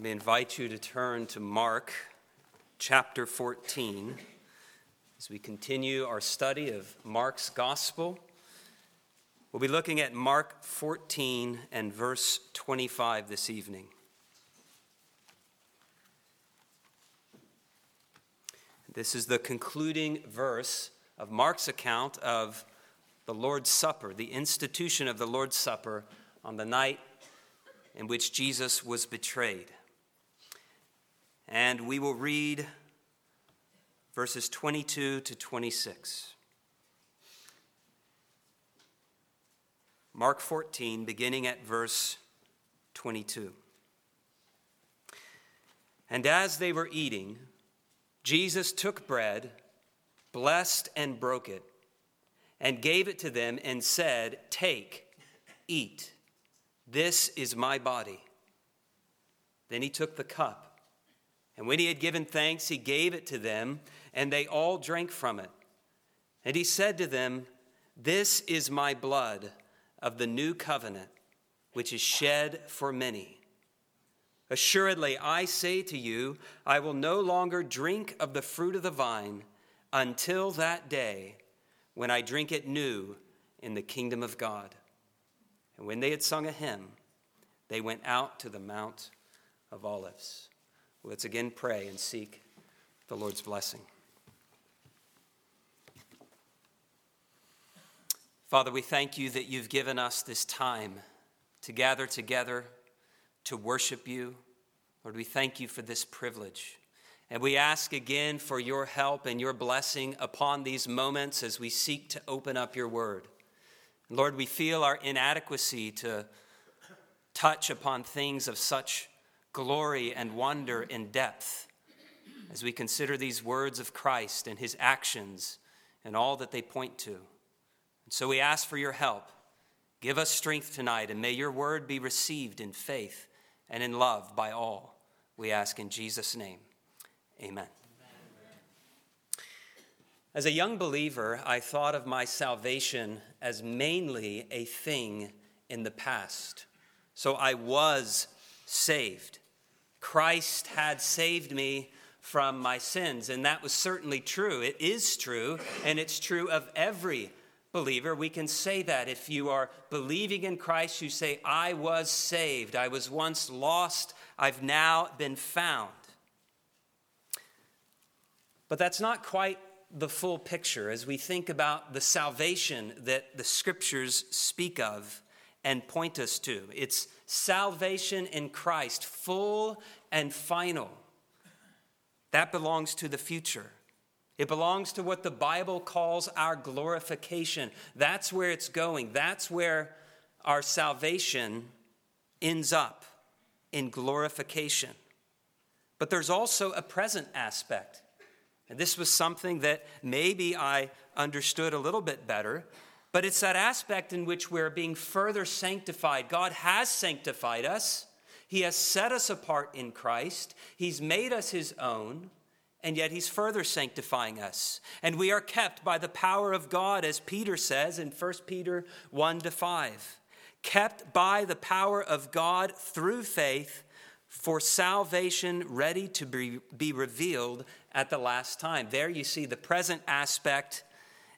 Let me invite you to turn to Mark chapter 14 as we continue our study of Mark's gospel. We'll be looking at Mark 14 and verse 25 this evening. This is the concluding verse of Mark's account of the Lord's Supper, the institution of the Lord's Supper on the night in which Jesus was betrayed. And we will read verses 22 to 26. Mark 14, beginning at verse 22. And as they were eating, Jesus took bread, blessed and broke it, and gave it to them, and said, Take, eat. This is my body. Then he took the cup, and when he had given thanks, he gave it to them, and they all drank from it. And he said to them, This is my blood of the new covenant, which is shed for many. Assuredly, I say to you, I will no longer drink of the fruit of the vine until that day when I drink it new in the kingdom of God. And when they had sung a hymn, they went out to the Mount of Olives. Let's again pray and seek the Lord's blessing. Father, we thank you that you've given us this time to gather together to worship you. Lord, we thank you for this privilege. And we ask again for your help and your blessing upon these moments as we seek to open up your word. Lord, we feel our inadequacy to touch upon things of such glory and wonder and depth as we consider these words of Christ and his actions and all that they point to. And so we ask for your help. Give us strength tonight, and may your word be received in faith and in love by all. We ask in Jesus' name. Amen. As a young believer, I thought of my salvation as mainly a thing in the past. So I was saved. Christ had saved me from my sins, and that was certainly true. It is true, and it's true of every believer. We can say that. If you are believing in Christ, you say, I was saved. I was once lost. I've now been found. But that's not quite the full picture as we think about the salvation that the scriptures speak of and point us to. It's salvation in Christ, full and final. That belongs to the future. It belongs to what the Bible calls our glorification. That's where it's going. That's where our salvation ends up in glorification. But there's also a present aspect. And this was something that maybe I understood a little bit better, but it's that aspect in which we're being further sanctified. God has sanctified us, He has set us apart in Christ, He's made us His own and yet he's further sanctifying us. And we are kept by the power of God, as Peter says in 1 Peter 1 to 5. Kept by the power of God through faith for salvation ready to be, be revealed at the last time. There you see the present aspect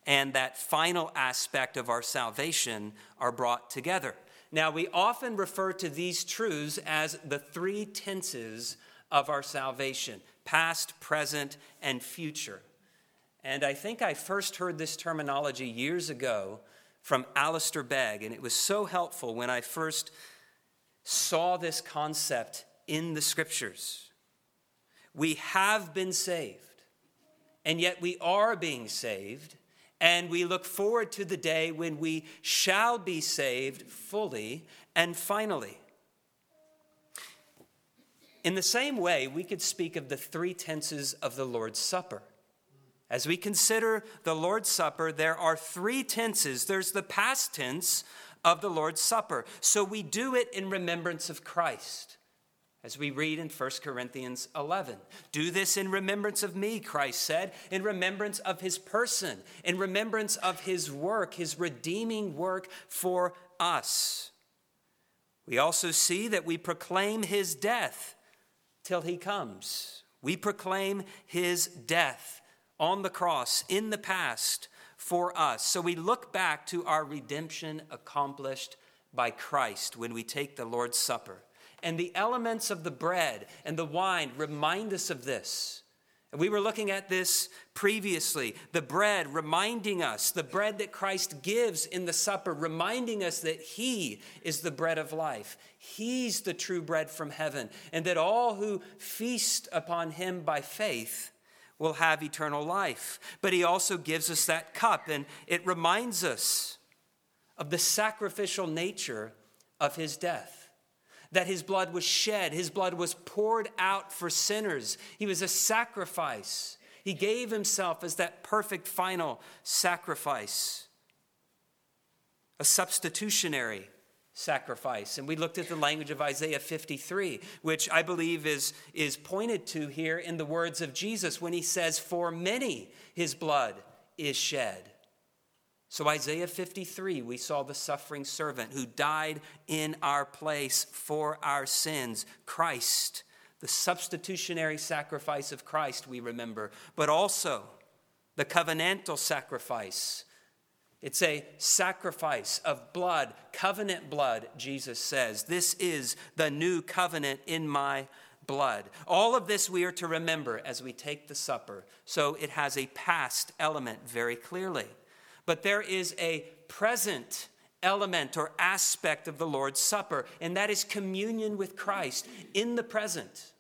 and that final aspect of our salvation are brought together. Now, we often refer to these truths as the three tenses of our salvation past, present, and future. And I think I first heard this terminology years ago from Alistair Begg, and it was so helpful when I first saw this concept in the scriptures. We have been saved, and yet we are being saved, and we look forward to the day when we shall be saved fully and finally. In the same way, we could speak of the three tenses of the Lord's Supper. As we consider the Lord's Supper, there are three tenses. There's the past tense of the Lord's Supper. So we do it in remembrance of Christ. As we read in 1 Corinthians 11, do this in remembrance of me, Christ said, in remembrance of his person, in remembrance of his work, his redeeming work for us. We also see that we proclaim his death till he comes. We proclaim his death on the cross in the past for us. So we look back to our redemption accomplished by Christ when we take the Lord's Supper. And the elements of the bread and the wine remind us of this. And we were looking at this previously. The bread reminding us, the bread that Christ gives in the supper, reminding us that He is the bread of life. He's the true bread from heaven, and that all who feast upon Him by faith will have eternal life. But He also gives us that cup, and it reminds us of the sacrificial nature of His death that his blood was shed, his blood was poured out for sinners. He was a sacrifice. He gave himself as that perfect final sacrifice, a substitutionary sacrifice. And we looked at the language of Isaiah 53, which I believe is, is pointed to here in the words of Jesus when he says, For many his blood is shed. So, Isaiah 53, we saw the suffering servant who died in our place for our sins. Christ, the substitutionary sacrifice of Christ, we remember, but also the covenantal sacrifice. It's a sacrifice of blood, covenant blood, Jesus says. This is the new covenant in my blood. All of this we are to remember as we take the supper. So it has a past element very clearly but there is a present element or aspect of the Lord's Supper, and that is communion with Christ in the present.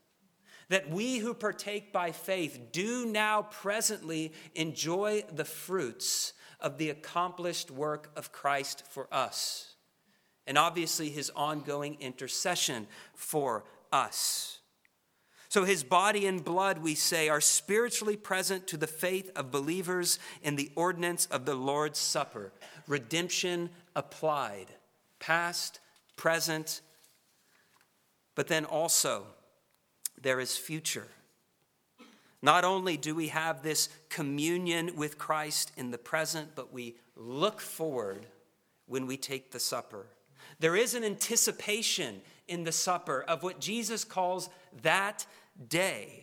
That we who partake by faith do now presently enjoy the fruits of the accomplished work of Christ for us, and obviously his ongoing intercession for us. So his body and blood, we say, are spiritually present to the faith of believers in the ordinance of the Lord's Supper. Redemption applied, past, present, but then also there is future. Not only do we have this communion with Christ in the present, but we look forward when we take the supper. There is an anticipation in the supper of what Jesus calls that day.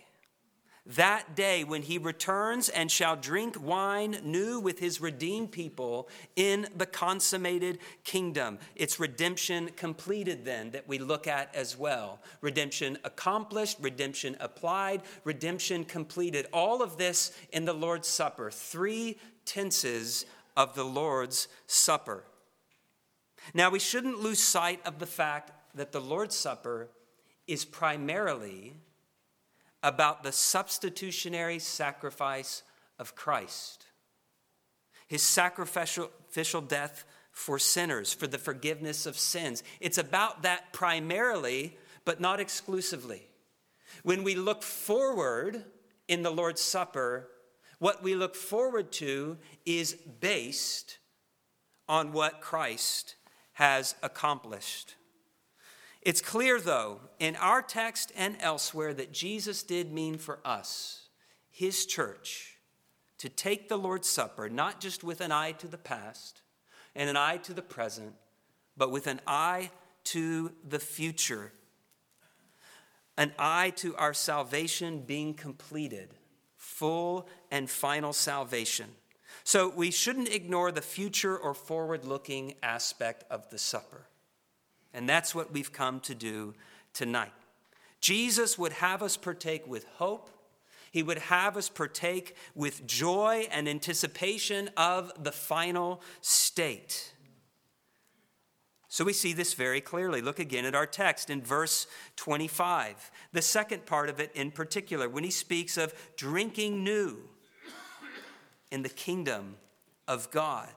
That day when he returns and shall drink wine new with his redeemed people in the consummated kingdom. It's redemption completed, then, that we look at as well. Redemption accomplished, redemption applied, redemption completed. All of this in the Lord's Supper. Three tenses of the Lord's Supper. Now, we shouldn't lose sight of the fact that the Lord's Supper is primarily about the substitutionary sacrifice of Christ, his sacrificial death for sinners, for the forgiveness of sins. It's about that primarily, but not exclusively. When we look forward in the Lord's Supper, what we look forward to is based on what Christ has accomplished. It's clear, though, in our text and elsewhere, that Jesus did mean for us, his church, to take the Lord's Supper, not just with an eye to the past and an eye to the present, but with an eye to the future, an eye to our salvation being completed, full and final salvation. So we shouldn't ignore the future or forward looking aspect of the supper. And that's what we've come to do tonight. Jesus would have us partake with hope. He would have us partake with joy and anticipation of the final state. So we see this very clearly. Look again at our text in verse 25, the second part of it in particular, when he speaks of drinking new in the kingdom of God.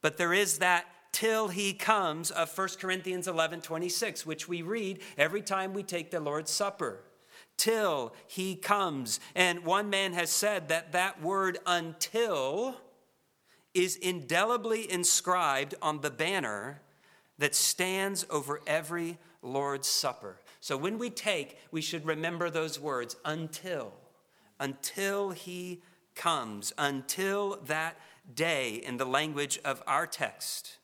But there is that till he comes of 1 Corinthians 11 26, which we read every time we take the Lord's Supper. Till he comes. And one man has said that that word until is indelibly inscribed on the banner that stands over every Lord's Supper. So when we take, we should remember those words until, until he comes, until that day in the language of our text.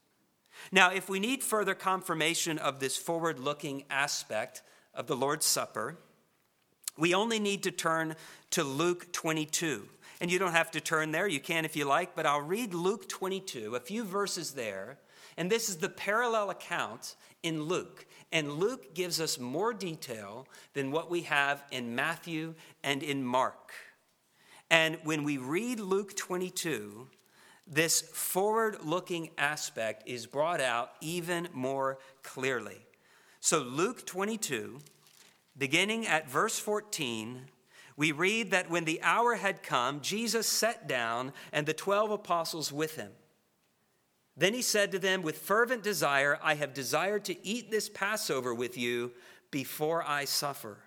Now, if we need further confirmation of this forward looking aspect of the Lord's Supper, we only need to turn to Luke 22. And you don't have to turn there, you can if you like, but I'll read Luke 22, a few verses there. And this is the parallel account in Luke. And Luke gives us more detail than what we have in Matthew and in Mark. And when we read Luke 22, this forward looking aspect is brought out even more clearly. So, Luke 22, beginning at verse 14, we read that when the hour had come, Jesus sat down and the 12 apostles with him. Then he said to them, With fervent desire, I have desired to eat this Passover with you before I suffer.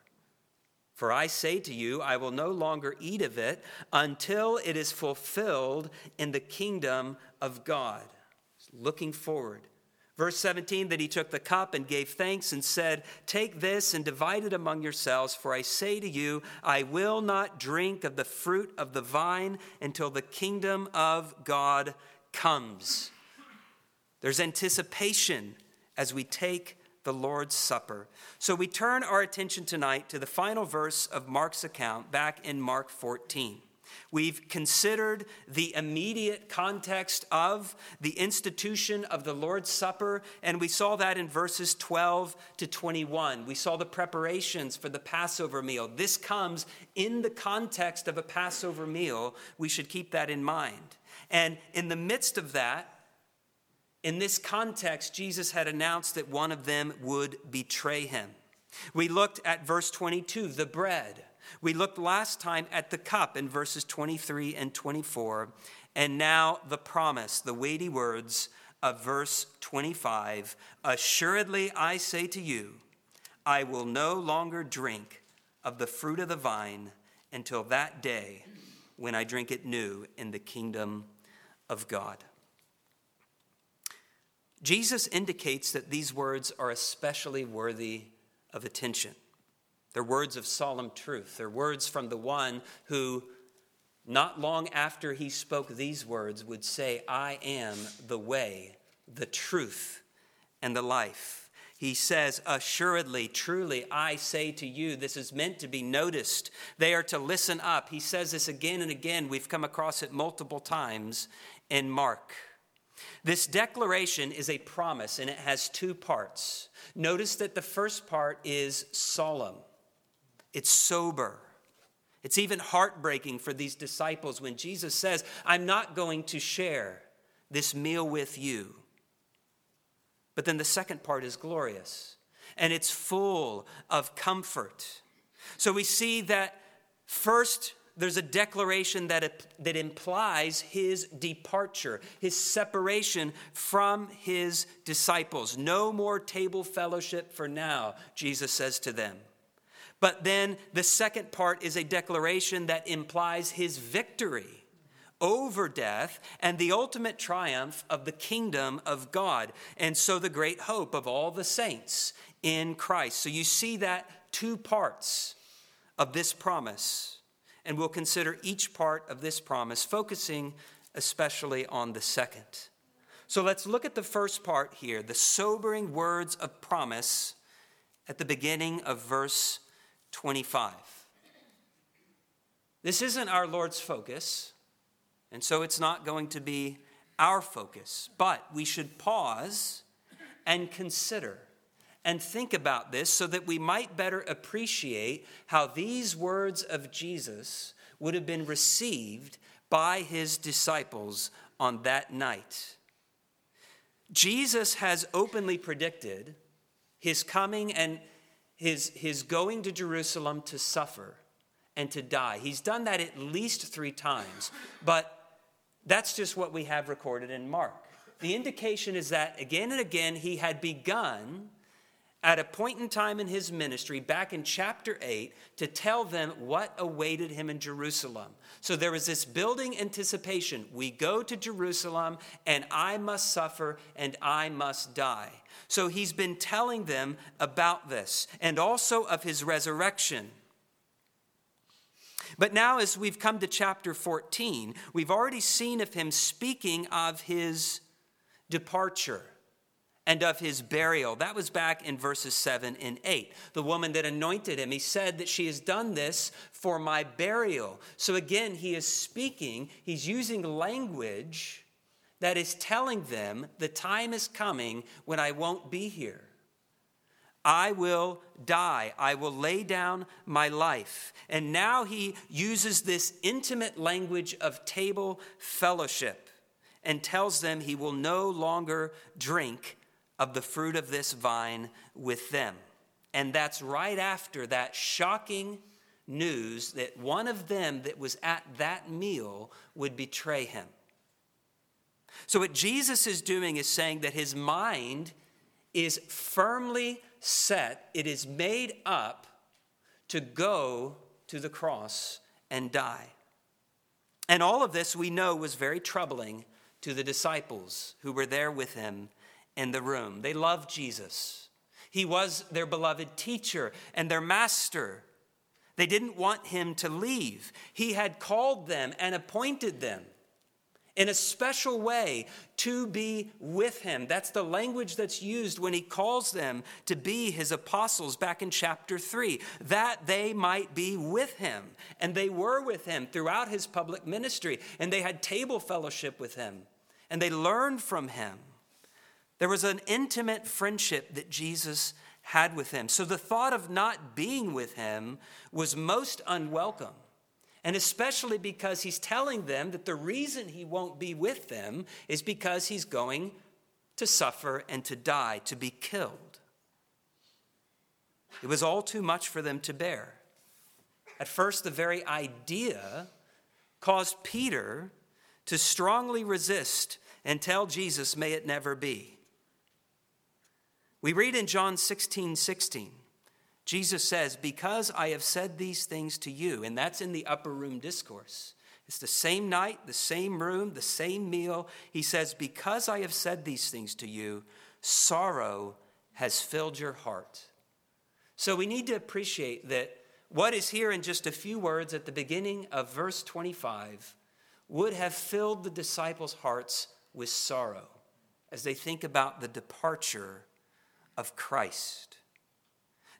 For I say to you, I will no longer eat of it until it is fulfilled in the kingdom of God. Looking forward. Verse 17, that he took the cup and gave thanks and said, Take this and divide it among yourselves, for I say to you, I will not drink of the fruit of the vine until the kingdom of God comes. There's anticipation as we take the Lord's Supper. So we turn our attention tonight to the final verse of Mark's account back in Mark 14. We've considered the immediate context of the institution of the Lord's Supper, and we saw that in verses 12 to 21. We saw the preparations for the Passover meal. This comes in the context of a Passover meal. We should keep that in mind. And in the midst of that, in this context, Jesus had announced that one of them would betray him. We looked at verse 22, the bread. We looked last time at the cup in verses 23 and 24. And now the promise, the weighty words of verse 25 Assuredly I say to you, I will no longer drink of the fruit of the vine until that day when I drink it new in the kingdom of God. Jesus indicates that these words are especially worthy of attention. They're words of solemn truth. They're words from the one who, not long after he spoke these words, would say, I am the way, the truth, and the life. He says, Assuredly, truly, I say to you, this is meant to be noticed. They are to listen up. He says this again and again. We've come across it multiple times in Mark. This declaration is a promise and it has two parts. Notice that the first part is solemn, it's sober. It's even heartbreaking for these disciples when Jesus says, I'm not going to share this meal with you. But then the second part is glorious and it's full of comfort. So we see that first there's a declaration that, that implies his departure, his separation from his disciples. No more table fellowship for now, Jesus says to them. But then the second part is a declaration that implies his victory over death and the ultimate triumph of the kingdom of God. And so the great hope of all the saints in Christ. So you see that two parts of this promise and we'll consider each part of this promise, focusing especially on the second. So let's look at the first part here the sobering words of promise at the beginning of verse 25. This isn't our Lord's focus, and so it's not going to be our focus, but we should pause and consider and think about this so that we might better appreciate how these words of Jesus would have been received by his disciples on that night. Jesus has openly predicted his coming and his, his going to Jerusalem to suffer and to die. He's done that at least three times, but that's just what we have recorded in Mark. The indication is that again and again he had begun at a point in time in his ministry, back in chapter 8, to tell them what awaited him in Jerusalem. So there was this building anticipation. We go to Jerusalem, and I must suffer, and I must die. So he's been telling them about this, and also of his resurrection. But now, as we've come to chapter 14, we've already seen of him speaking of his departure and of his burial. That was back in verses 7 and 8. The woman that anointed him, he said that she has done this for my burial. So again, he is speaking, he's using language that is telling them the time is coming when I won't be here. I will die. I will lay down my life. And now he uses this intimate language of table fellowship and tells them he will no longer drink of the fruit of this vine with them. And that's right after that shocking news that one of them that was at that meal would betray him. So, what Jesus is doing is saying that his mind is firmly set, it is made up to go to the cross and die. And all of this we know was very troubling to the disciples who were there with him in the room. They loved Jesus, he was their beloved teacher and their master. They didn't want him to leave. He had called them and appointed them in a special way to be with him. That's the language that's used when he calls them to be his apostles back in chapter 3, that they might be with him. And they were with him throughout his public ministry, and they had table fellowship with him, and they learned from him. There was an intimate friendship that Jesus had with him. So the thought of not being with him was most unwelcome. And especially because he's telling them that the reason he won't be with them is because he's going to suffer and to die, to be killed. It was all too much for them to bear. At first, the very idea caused Peter to strongly resist and tell Jesus, May it never be. We read in John 16 16, Jesus says, Because I have said these things to you, and that's in the upper room discourse. It's the same night, the same room, the same meal. He says, Because I have said these things to you, sorrow has filled your heart. So we need to appreciate that what is here in just a few words at the beginning of verse 25 would have filled the disciples' hearts with sorrow as they think about the departure of Christ.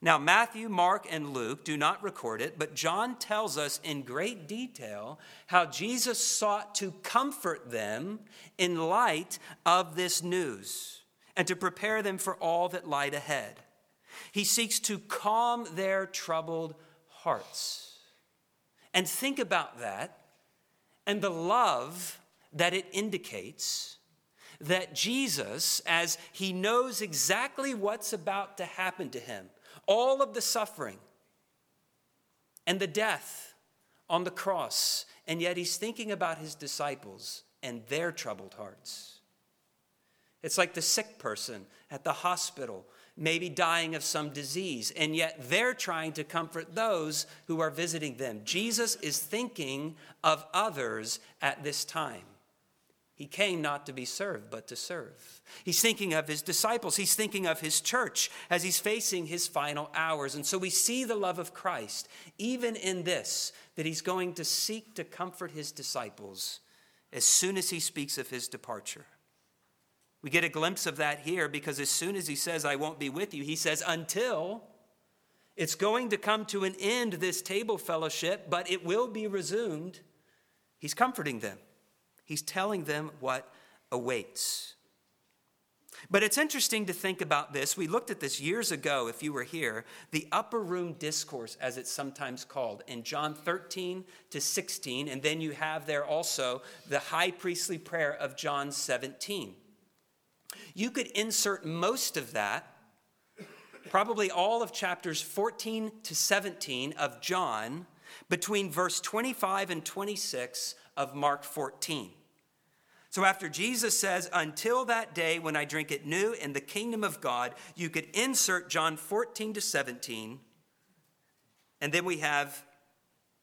Now, Matthew, Mark, and Luke do not record it, but John tells us in great detail how Jesus sought to comfort them in light of this news and to prepare them for all that lied ahead. He seeks to calm their troubled hearts. And think about that and the love that it indicates that Jesus, as he knows exactly what's about to happen to him, all of the suffering and the death on the cross, and yet he's thinking about his disciples and their troubled hearts. It's like the sick person at the hospital, maybe dying of some disease, and yet they're trying to comfort those who are visiting them. Jesus is thinking of others at this time. He came not to be served, but to serve. He's thinking of his disciples. He's thinking of his church as he's facing his final hours. And so we see the love of Christ, even in this, that he's going to seek to comfort his disciples as soon as he speaks of his departure. We get a glimpse of that here because as soon as he says, I won't be with you, he says, until it's going to come to an end, this table fellowship, but it will be resumed. He's comforting them. He's telling them what awaits. But it's interesting to think about this. We looked at this years ago, if you were here, the upper room discourse, as it's sometimes called, in John 13 to 16. And then you have there also the high priestly prayer of John 17. You could insert most of that, probably all of chapters 14 to 17 of John, between verse 25 and 26 of Mark 14. So after Jesus says, until that day when I drink it new in the kingdom of God, you could insert John 14 to 17. And then we have,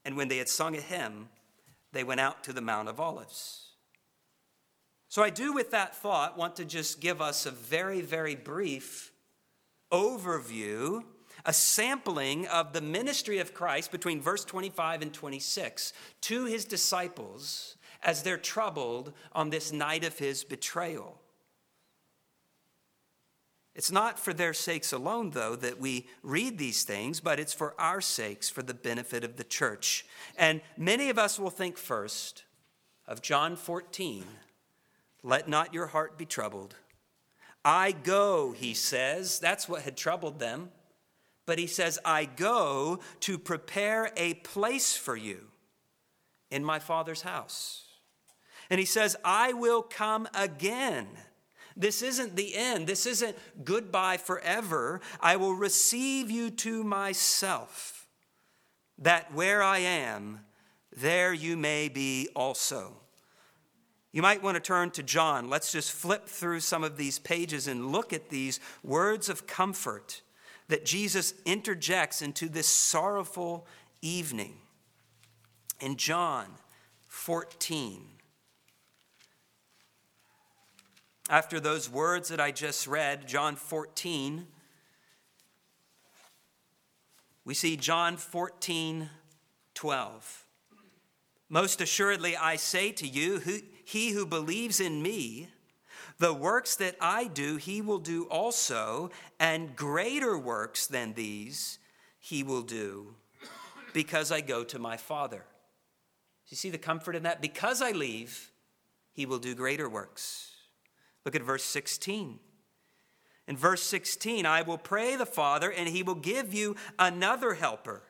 and when they had sung a hymn, they went out to the Mount of Olives. So I do, with that thought, want to just give us a very, very brief overview, a sampling of the ministry of Christ between verse 25 and 26 to his disciples as they're troubled on this night of his betrayal. It's not for their sakes alone, though, that we read these things, but it's for our sakes, for the benefit of the church. And many of us will think first of John 14 Let not your heart be troubled. I go, he says. That's what had troubled them. But he says, I go to prepare a place for you in my Father's house. And he says, I will come again. This isn't the end. This isn't goodbye forever. I will receive you to myself, that where I am, there you may be also. You might want to turn to John. Let's just flip through some of these pages and look at these words of comfort that Jesus interjects into this sorrowful evening. In John 14, after those words that I just read, John 14, we see John 14, 12. Most assuredly, I say to you, he who believes in me, the works that I do, he will do also, and greater works than these he will do, because I go to my Father. You see the comfort in that? Because I leave, he will do greater works. Look at verse 16. In verse 16, I will pray the Father, and he will give you another helper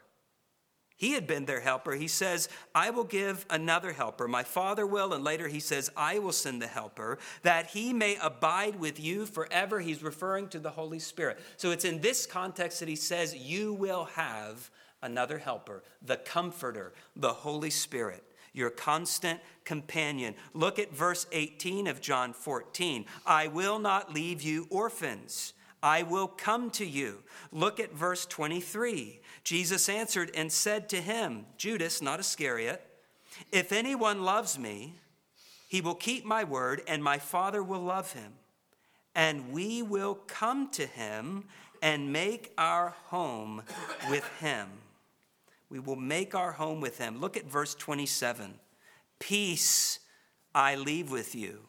he had been their helper. He says, I will give another helper. My Father will. And later he says, I will send the helper that he may abide with you forever. He's referring to the Holy Spirit. So it's in this context that he says, You will have another helper, the comforter, the Holy Spirit your constant companion. Look at verse 18 of John 14. I will not leave you orphans. I will come to you. Look at verse 23. Jesus answered and said to him, Judas, not Iscariot, if anyone loves me, he will keep my word, and my Father will love him. And we will come to him and make our home with him. We will make our home with him. Look at verse 27. Peace I leave with you.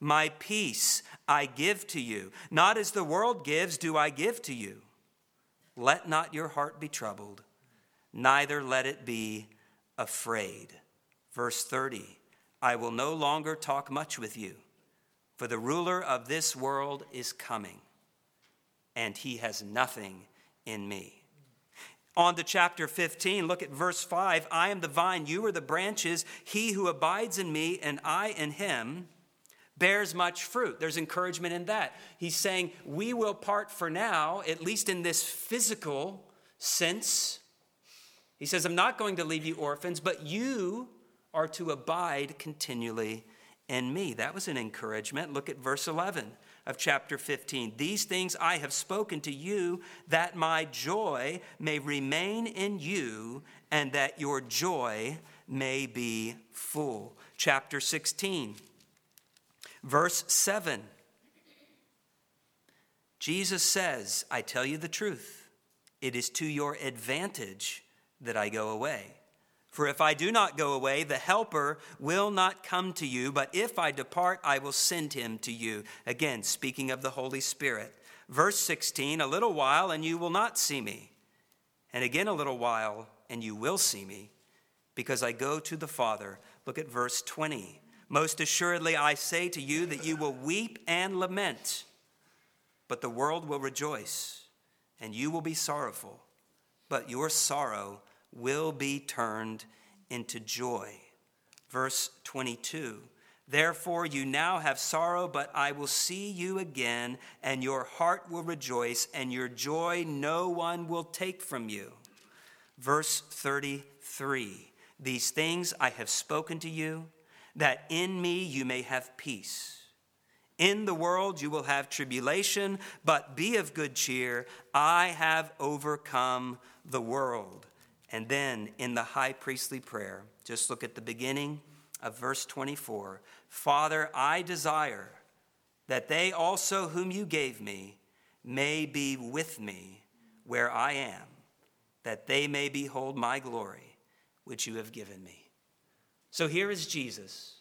My peace I give to you. Not as the world gives, do I give to you. Let not your heart be troubled, neither let it be afraid. Verse 30 I will no longer talk much with you, for the ruler of this world is coming, and he has nothing in me. On to chapter 15, look at verse 5. I am the vine, you are the branches. He who abides in me, and I in him bears much fruit. There's encouragement in that. He's saying, We will part for now, at least in this physical sense. He says, I'm not going to leave you orphans, but you are to abide continually in me. That was an encouragement. Look at verse 11 of chapter 15. These things I have spoken to you, that my joy may remain in you, and that your joy may be full. Chapter 16. Verse 7 Jesus says, I tell you the truth, it is to your advantage that I go away. For if I do not go away, the Helper will not come to you, but if I depart, I will send him to you. Again, speaking of the Holy Spirit. Verse 16 A little while, and you will not see me. And again, a little while, and you will see me, because I go to the Father. Look at verse 20. Most assuredly, I say to you that you will weep and lament, but the world will rejoice, and you will be sorrowful, but your sorrow will be turned into joy. Verse 22 Therefore, you now have sorrow, but I will see you again, and your heart will rejoice, and your joy no one will take from you. Verse 33 These things I have spoken to you that in me you may have peace. In the world you will have tribulation, but be of good cheer. I have overcome the world. And then in the high priestly prayer, just look at the beginning of verse 24 Father, I desire that they also whom you gave me may be with me where I am, that they may behold my glory, which you have given me. So here is Jesus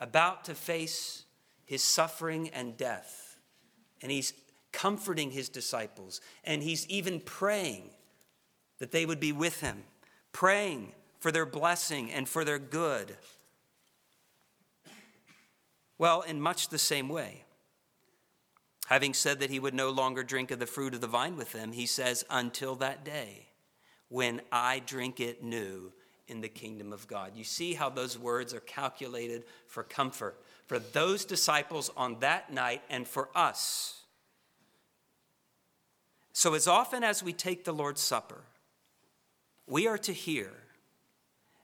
about to face his suffering and death. And he's comforting his disciples, and he's even praying that they would be with him, praying for their blessing and for their good. Well, in much the same way, having said that he would no longer drink of the fruit of the vine with them, he says, Until that day when I drink it new in the kingdom of God. You see how those words are calculated for comfort for those disciples on that night and for us. So, as often as we take the Lord's Supper, we are to hear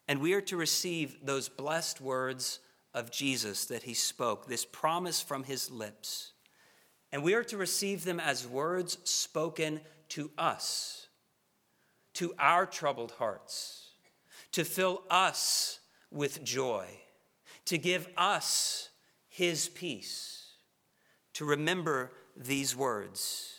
and we are to receive those blessed words of Jesus that he spoke, this promise from his lips. And we are to receive them as words spoken to us, to our troubled hearts, to fill us with joy, to give us his peace, to remember these words.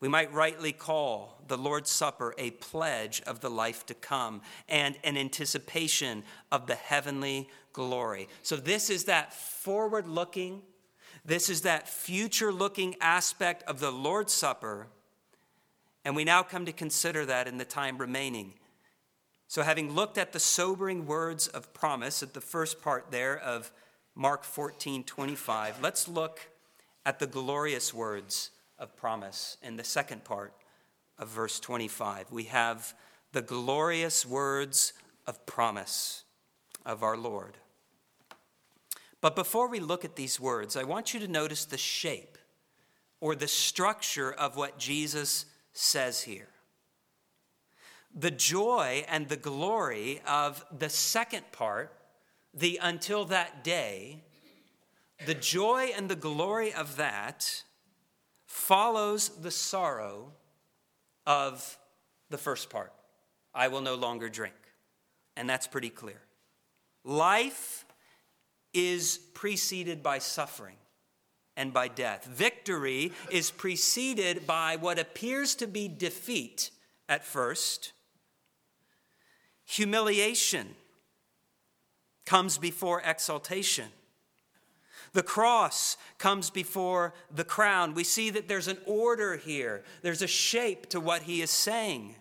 We might rightly call the Lord's Supper a pledge of the life to come and an anticipation of the heavenly glory. So, this is that forward looking, this is that future looking aspect of the Lord's Supper. And we now come to consider that in the time remaining. So, having looked at the sobering words of promise at the first part there of Mark 14, 25. Let's look at the glorious words of promise in the second part of verse 25. We have the glorious words of promise of our Lord. But before we look at these words, I want you to notice the shape or the structure of what Jesus says here. The joy and the glory of the second part the until that day, the joy and the glory of that follows the sorrow of the first part. I will no longer drink. And that's pretty clear. Life is preceded by suffering and by death. Victory is preceded by what appears to be defeat at first, humiliation comes before exaltation. The cross comes before the crown. We see that there's an order here, there's a shape to what he is saying.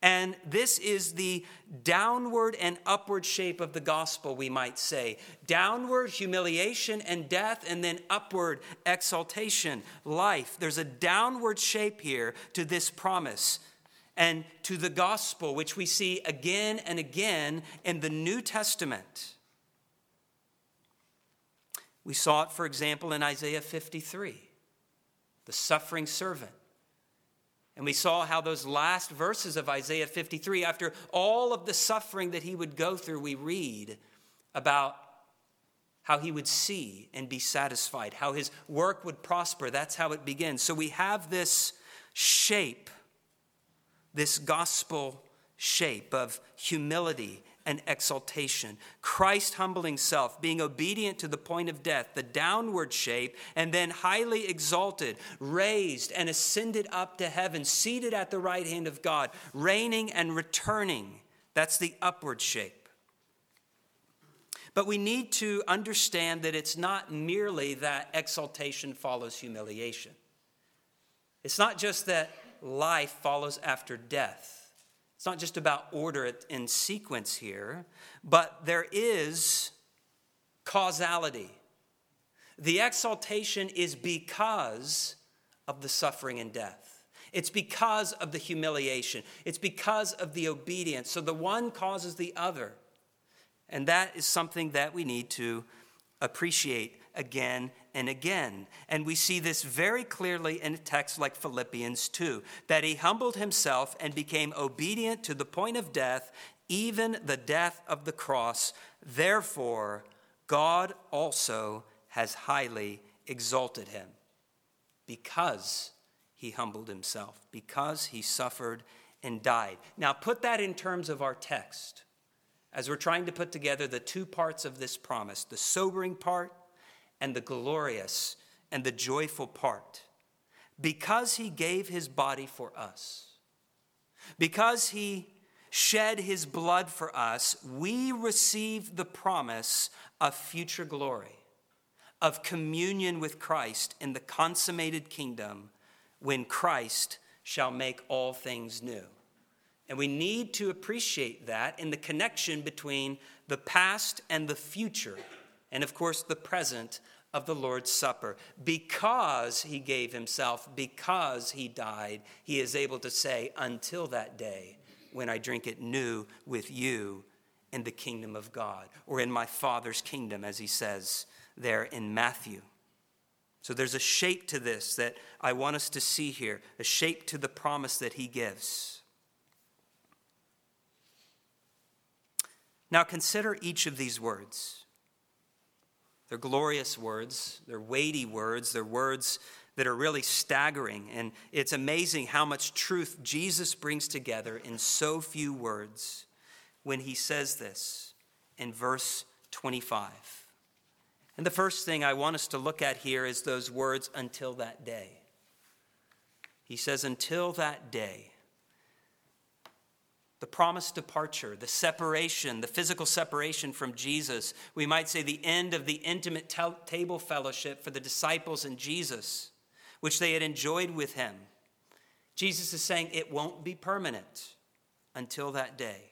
And this is the downward and upward shape of the gospel, we might say. Downward humiliation and death, and then upward exaltation, life. There's a downward shape here to this promise and to the gospel, which we see again and again in the New Testament. We saw it, for example, in Isaiah 53, the suffering servant. And we saw how those last verses of Isaiah 53, after all of the suffering that he would go through, we read about how he would see and be satisfied, how his work would prosper. That's how it begins. So we have this shape this gospel shape of humility and exaltation. Christ humbling self, being obedient to the point of death, the downward shape, and then highly exalted, raised and ascended up to heaven, seated at the right hand of God, reigning and returning. That's the upward shape. But we need to understand that it's not merely that exaltation follows humiliation. It's not just that life follows after death. It's not just about order in sequence here, but there is causality. The exaltation is because of the suffering and death. It's because of the humiliation. It's because of the obedience. So the one causes the other. And that is something that we need to appreciate again and again. And we see this very clearly in a text like Philippians 2 that he humbled himself and became obedient to the point of death, even the death of the cross. Therefore, God also has highly exalted him because he humbled himself, because he suffered and died. Now, put that in terms of our text as we're trying to put together the two parts of this promise the sobering part and the glorious and the joyful part. Because he gave his body for us, because he shed his blood for us, we receive the promise of future glory, of communion with Christ in the consummated kingdom when Christ shall make all things new. And we need to appreciate that in the connection between the past and the future, and of course, the present of the Lord's Supper. Because he gave himself, because he died, he is able to say, Until that day when I drink it new with you in the kingdom of God, or in my Father's kingdom, as he says there in Matthew. So there's a shape to this that I want us to see here, a shape to the promise that he gives. Now consider each of these words. They're glorious words, they're weighty words, they're words that are really staggering. And it's amazing how much truth Jesus brings together in so few words when he says this in verse 25. And the first thing I want us to look at here is those words, until that day. He says, until that day. The promised departure, the separation, the physical separation from Jesus. We might say the end of the intimate table fellowship for the disciples and Jesus, which they had enjoyed with him. Jesus is saying it won't be permanent until that day.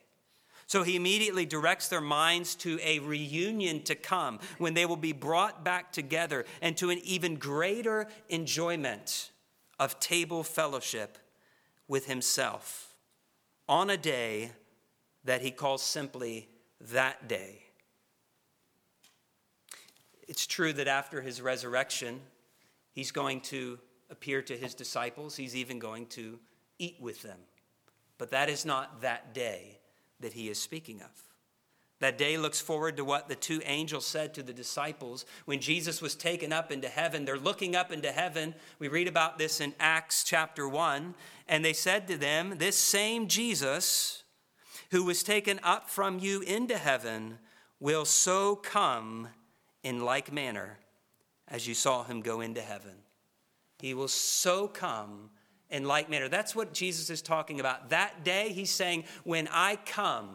So he immediately directs their minds to a reunion to come when they will be brought back together and to an even greater enjoyment of table fellowship with himself on a day that he calls simply that day. It's true that after his resurrection, he's going to appear to his disciples, he's even going to eat with them. But that is not that day that he is speaking of. That day looks forward to what the two angels said to the disciples when Jesus was taken up into heaven. They're looking up into heaven. We read about this in Acts chapter 1. And they said to them, This same Jesus who was taken up from you into heaven will so come in like manner as you saw him go into heaven. He will so come in like manner. That's what Jesus is talking about. That day, he's saying, when I come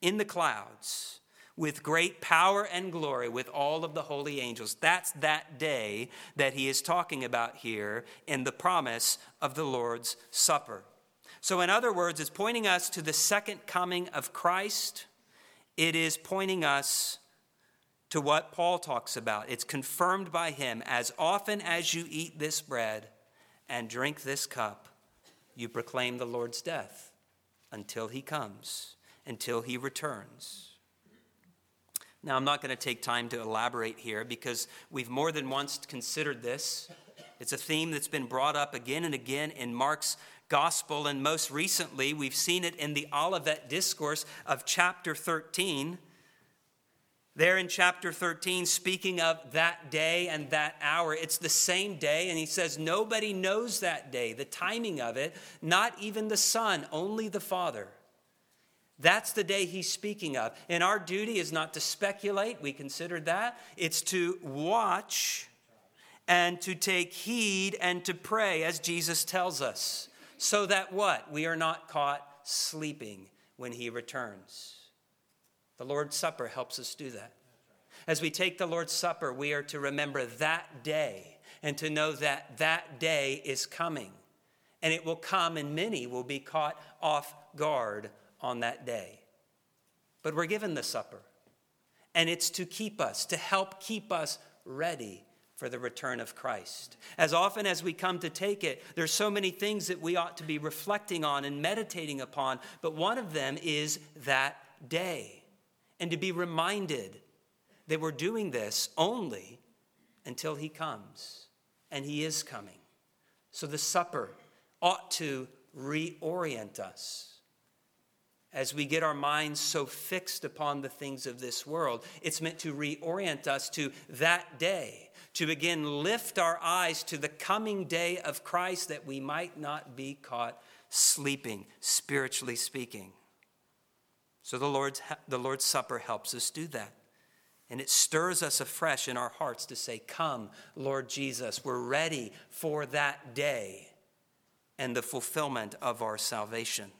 in the clouds with great power and glory with all of the holy angels, that's that day that he is talking about here in the promise of the Lord's Supper. So, in other words, it's pointing us to the second coming of Christ. It is pointing us to what Paul talks about. It's confirmed by him as often as you eat this bread and drink this cup, you proclaim the Lord's death until he comes, until he returns. Now, I'm not going to take time to elaborate here because we've more than once considered this. It's a theme that's been brought up again and again in Mark's gospel, and most recently, we've seen it in the Olivet Discourse of chapter 13 there in chapter 13, speaking of that day and that hour, it's the same day, and he says, Nobody knows that day, the timing of it, not even the Son, only the Father. That's the day he's speaking of. And our duty is not to speculate, we considered that. It's to watch and to take heed and to pray, as Jesus tells us, so that what? We are not caught sleeping when he returns. The Lord's Supper helps us do that. As we take the Lord's Supper, we are to remember that day and to know that that day is coming. And it will come, and many will be caught off guard on that day. But we're given the supper, and it's to keep us, to help keep us ready for the return of Christ. As often as we come to take it, there's so many things that we ought to be reflecting on and meditating upon, but one of them is that day and to be reminded that we're doing this only until he comes, and he is coming. So the supper ought to reorient us. As we get our minds so fixed upon the things of this world, it's meant to reorient us to that day, to again lift our eyes to the coming day of Christ that we might not be caught sleeping, spiritually speaking. So the Lord's, the Lord's Supper helps us do that. And it stirs us afresh in our hearts to say, Come, Lord Jesus, we're ready for that day and the fulfillment of our salvation.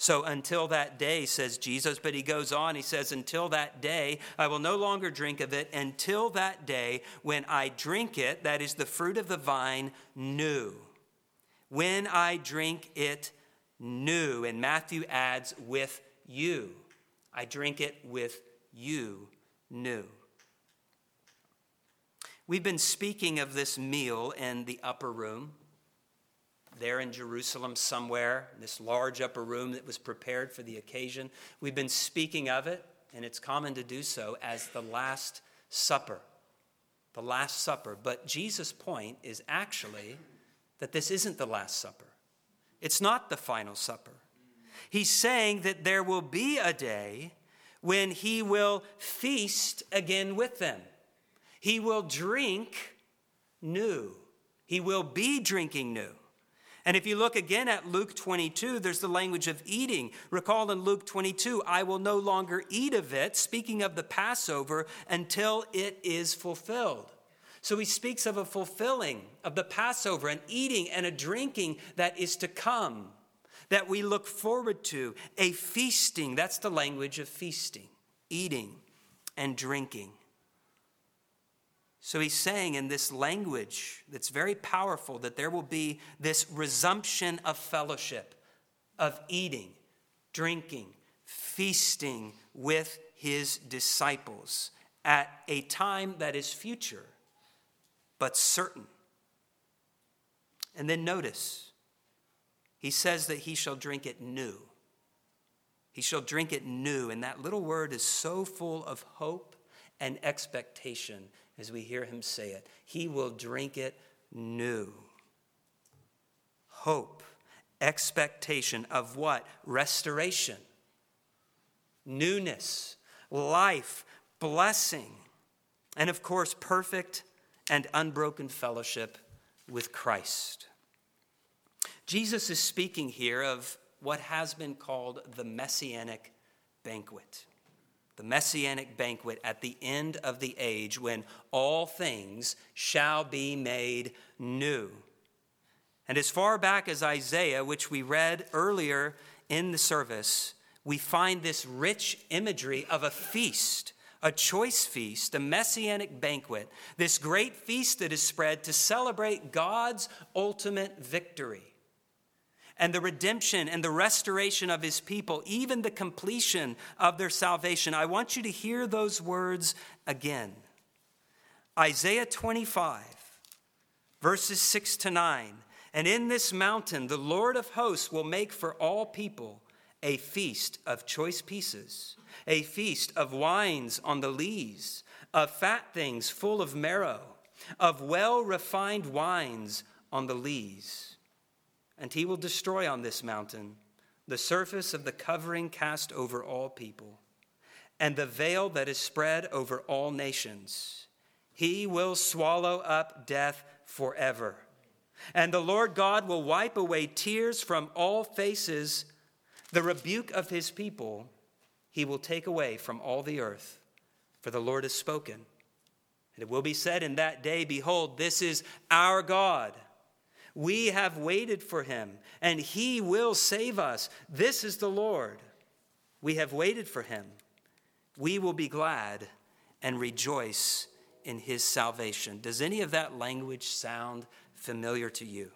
So until that day, says Jesus, but he goes on, he says, Until that day, I will no longer drink of it until that day when I drink it, that is the fruit of the vine, new. When I drink it new. And Matthew adds, with you. I drink it with you new. We've been speaking of this meal in the upper room there in Jerusalem somewhere, this large upper room that was prepared for the occasion. We've been speaking of it, and it's common to do so, as the Last Supper. The Last Supper. But Jesus' point is actually that this isn't the Last Supper, it's not the final supper. He's saying that there will be a day when he will feast again with them. He will drink new. He will be drinking new. And if you look again at Luke 22, there's the language of eating. Recall in Luke 22, I will no longer eat of it, speaking of the Passover, until it is fulfilled. So he speaks of a fulfilling of the Passover, an eating and a drinking that is to come, that we look forward to, a feasting. That's the language of feasting, eating and drinking. So he's saying in this language that's very powerful that there will be this resumption of fellowship, of eating, drinking, feasting with his disciples at a time that is future, but certain. And then notice, he says that he shall drink it new. He shall drink it new. And that little word is so full of hope and expectation as we hear him say it. He will drink it new. Hope, expectation of what? Restoration, newness, life, blessing, and of course, perfect and unbroken fellowship with Christ. Jesus is speaking here of what has been called the messianic banquet the messianic banquet at the end of the age when all things shall be made new. And as far back as Isaiah, which we read earlier in the service, we find this rich imagery of a feast, a choice feast, a messianic banquet, this great feast that is spread to celebrate God's ultimate victory and the redemption and the restoration of his people, even the completion of their salvation. I want you to hear those words again. Isaiah 25, verses 6 to 9. And in this mountain, the Lord of hosts will make for all people a feast of choice pieces, a feast of wines on the lees, of fat things full of marrow, of well refined wines on the lees and he will destroy on this mountain the surface of the covering cast over all people, and the veil that is spread over all nations. He will swallow up death forever. And the Lord God will wipe away tears from all faces. The rebuke of his people he will take away from all the earth, for the Lord has spoken. And it will be said in that day, Behold, this is our God we have waited for him, and he will save us. This is the Lord. We have waited for him. We will be glad and rejoice in his salvation. Does any of that language sound familiar to you?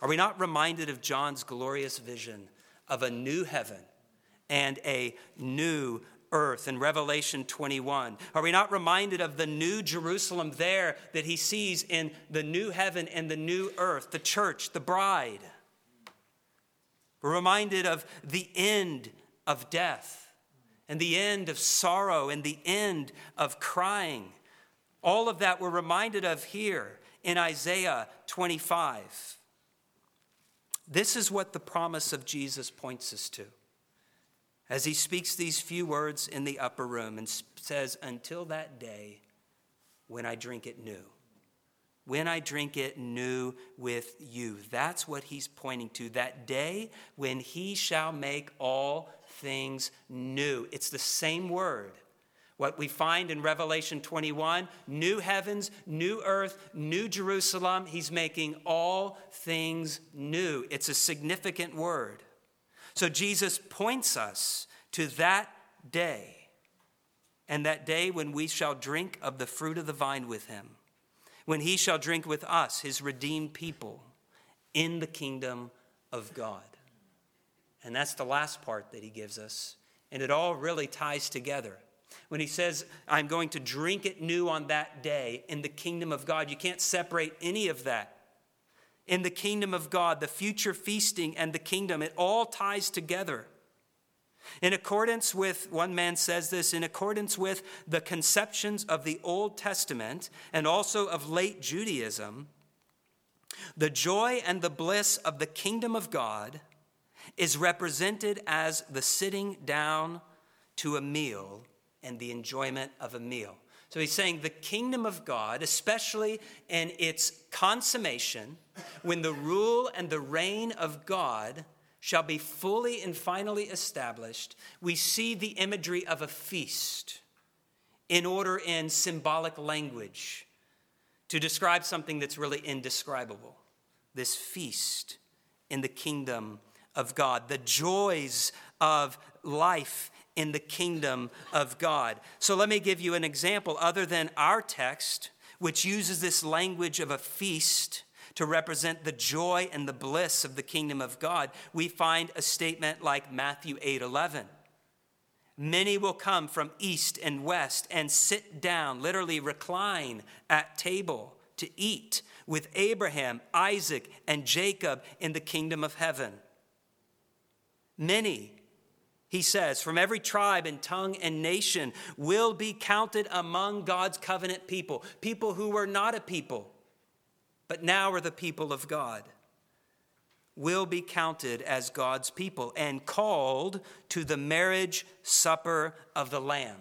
Are we not reminded of John's glorious vision of a new heaven and a new earth in Revelation 21? Are we not reminded of the new Jerusalem there that he sees in the new heaven and the new earth, the church, the bride? We're reminded of the end of death and the end of sorrow and the end of crying. All of that we're reminded of here in Isaiah 25. This is what the promise of Jesus points us to as he speaks these few words in the upper room and says, Until that day when I drink it new. When I drink it new with you. That's what he's pointing to. That day when he shall make all things new. It's the same word. What we find in Revelation 21 new heavens, new earth, new Jerusalem. He's making all things new. It's a significant word. So Jesus points us to that day, and that day when we shall drink of the fruit of the vine with him, when he shall drink with us, his redeemed people, in the kingdom of God. And that's the last part that he gives us. And it all really ties together. When he says, I'm going to drink it new on that day in the kingdom of God, you can't separate any of that. In the kingdom of God, the future feasting and the kingdom, it all ties together. In accordance with, one man says this, in accordance with the conceptions of the Old Testament and also of late Judaism, the joy and the bliss of the kingdom of God is represented as the sitting down to a meal and the enjoyment of a meal. So he's saying the kingdom of God, especially in its consummation, when the rule and the reign of God shall be fully and finally established, we see the imagery of a feast in order in symbolic language to describe something that's really indescribable. This feast in the kingdom of God, the joys of life in the kingdom of God. So let me give you an example other than our text, which uses this language of a feast to represent the joy and the bliss of the kingdom of God, we find a statement like Matthew 8 11. Many will come from east and west and sit down, literally recline at table to eat with Abraham, Isaac, and Jacob in the kingdom of heaven. Many, he says, from every tribe and tongue and nation will be counted among God's covenant people, people who were not a people but now are the people of God, will be counted as God's people and called to the marriage supper of the Lamb.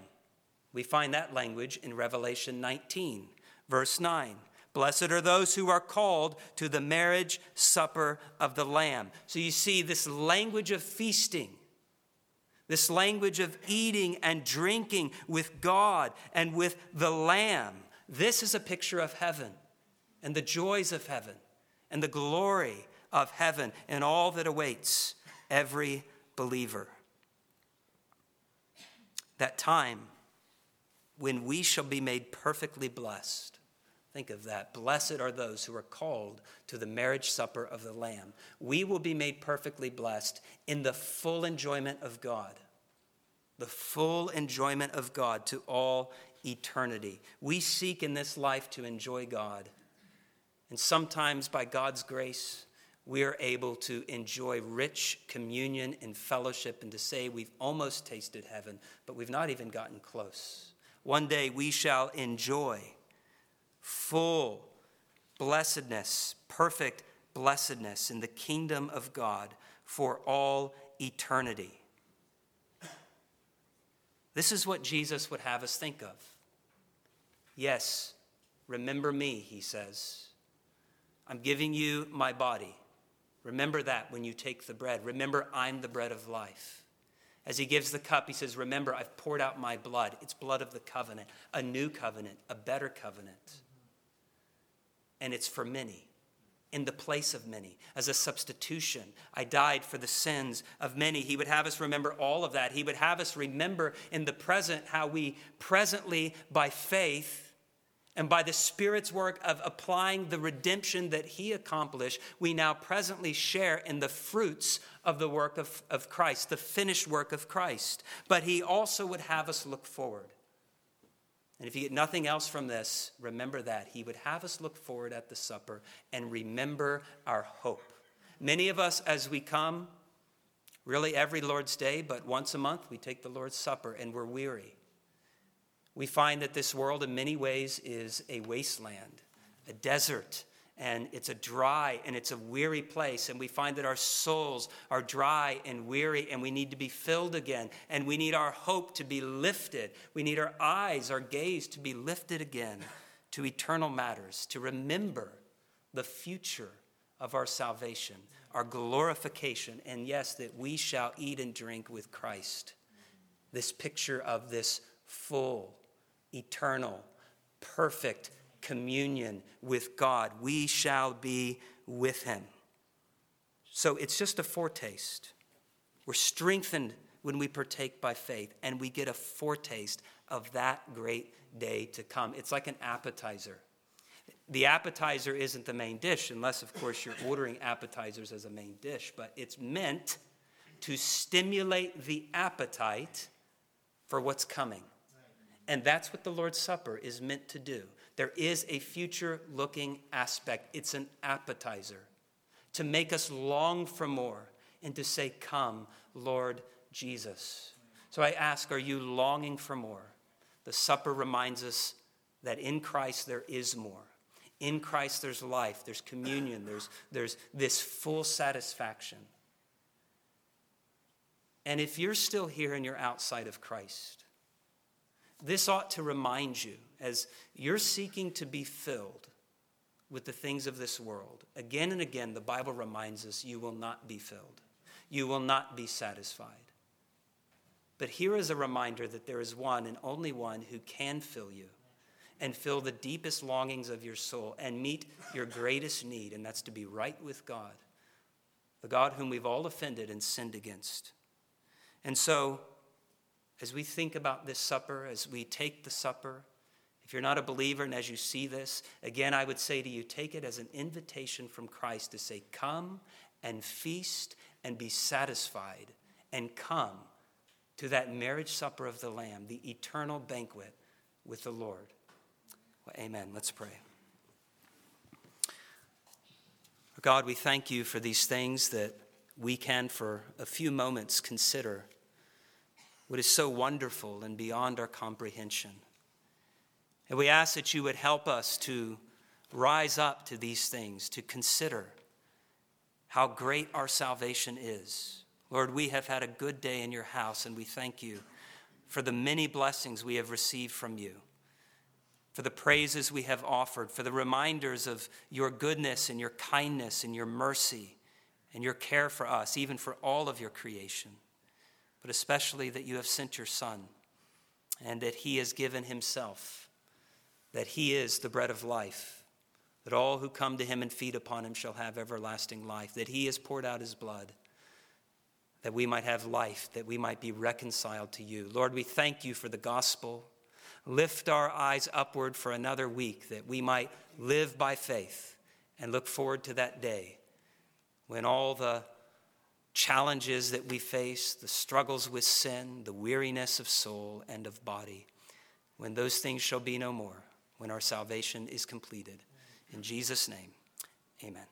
We find that language in Revelation 19, verse 9. Blessed are those who are called to the marriage supper of the Lamb. So you see this language of feasting, this language of eating and drinking with God and with the Lamb. This is a picture of heaven and the joys of heaven and the glory of heaven and all that awaits every believer. That time when we shall be made perfectly blessed. Think of that. Blessed are those who are called to the marriage supper of the Lamb. We will be made perfectly blessed in the full enjoyment of God. The full enjoyment of God to all eternity. We seek in this life to enjoy God. And sometimes, by God's grace, we are able to enjoy rich communion and fellowship and to say we've almost tasted heaven, but we've not even gotten close. One day we shall enjoy full blessedness, perfect blessedness in the kingdom of God for all eternity. This is what Jesus would have us think of. Yes, remember me, he says. I'm giving you my body. Remember that when you take the bread. Remember, I'm the bread of life. As he gives the cup, he says, Remember, I've poured out my blood. It's blood of the covenant, a new covenant, a better covenant. And it's for many, in the place of many, as a substitution. I died for the sins of many. He would have us remember all of that. He would have us remember in the present how we presently, by faith, and by the Spirit's work of applying the redemption that He accomplished, we now presently share in the fruits of the work of, of Christ, the finished work of Christ. But He also would have us look forward. And if you get nothing else from this, remember that. He would have us look forward at the supper and remember our hope. Many of us, as we come, really every Lord's Day, but once a month, we take the Lord's Supper and we're weary we find that this world, in many ways, is a wasteland, a desert, and it's a dry and it's a weary place. And we find that our souls are dry and weary, and we need to be filled again. And we need our hope to be lifted. We need our eyes, our gaze to be lifted again to eternal matters, to remember the future of our salvation, our glorification, and yes, that we shall eat and drink with Christ. This picture of this full eternal, perfect communion with God. We shall be with him. So it's just a foretaste. We're strengthened when we partake by faith, and we get a foretaste of that great day to come. It's like an appetizer. The appetizer isn't the main dish, unless, of course, you're ordering appetizers as a main dish, but it's meant to stimulate the appetite for what's coming. And that's what the Lord's Supper is meant to do. There is a future looking aspect, it's an appetizer to make us long for more and to say, Come, Lord Jesus. So I ask, are you longing for more? The supper reminds us that in Christ there is more. In Christ there's life, there's communion, there's, there's this full satisfaction. And if you're still here and you're outside of Christ, this ought to remind you as you're seeking to be filled with the things of this world. Again and again, the Bible reminds us you will not be filled, you will not be satisfied. But here is a reminder that there is one and only one who can fill you and fill the deepest longings of your soul and meet your greatest need, and that's to be right with God, the God whom we've all offended and sinned against. And so, as we think about this supper, as we take the supper, if you're not a believer and as you see this, again, I would say to you, take it as an invitation from Christ to say, Come and feast and be satisfied, and come to that marriage supper of the Lamb, the eternal banquet with the Lord. Well, amen. Let's pray. God, we thank you for these things that we can, for a few moments, consider what is so wonderful and beyond our comprehension. And we ask that you would help us to rise up to these things, to consider how great our salvation is. Lord, we have had a good day in your house, and we thank you for the many blessings we have received from you, for the praises we have offered, for the reminders of your goodness and your kindness and your mercy and your care for us, even for all of your creation but especially that you have sent your Son and that he has given himself, that he is the bread of life, that all who come to him and feed upon him shall have everlasting life, that he has poured out his blood, that we might have life, that we might be reconciled to you. Lord, we thank you for the gospel. Lift our eyes upward for another week, that we might live by faith and look forward to that day when all the challenges that we face, the struggles with sin, the weariness of soul and of body, when those things shall be no more, when our salvation is completed. In Jesus' name, amen.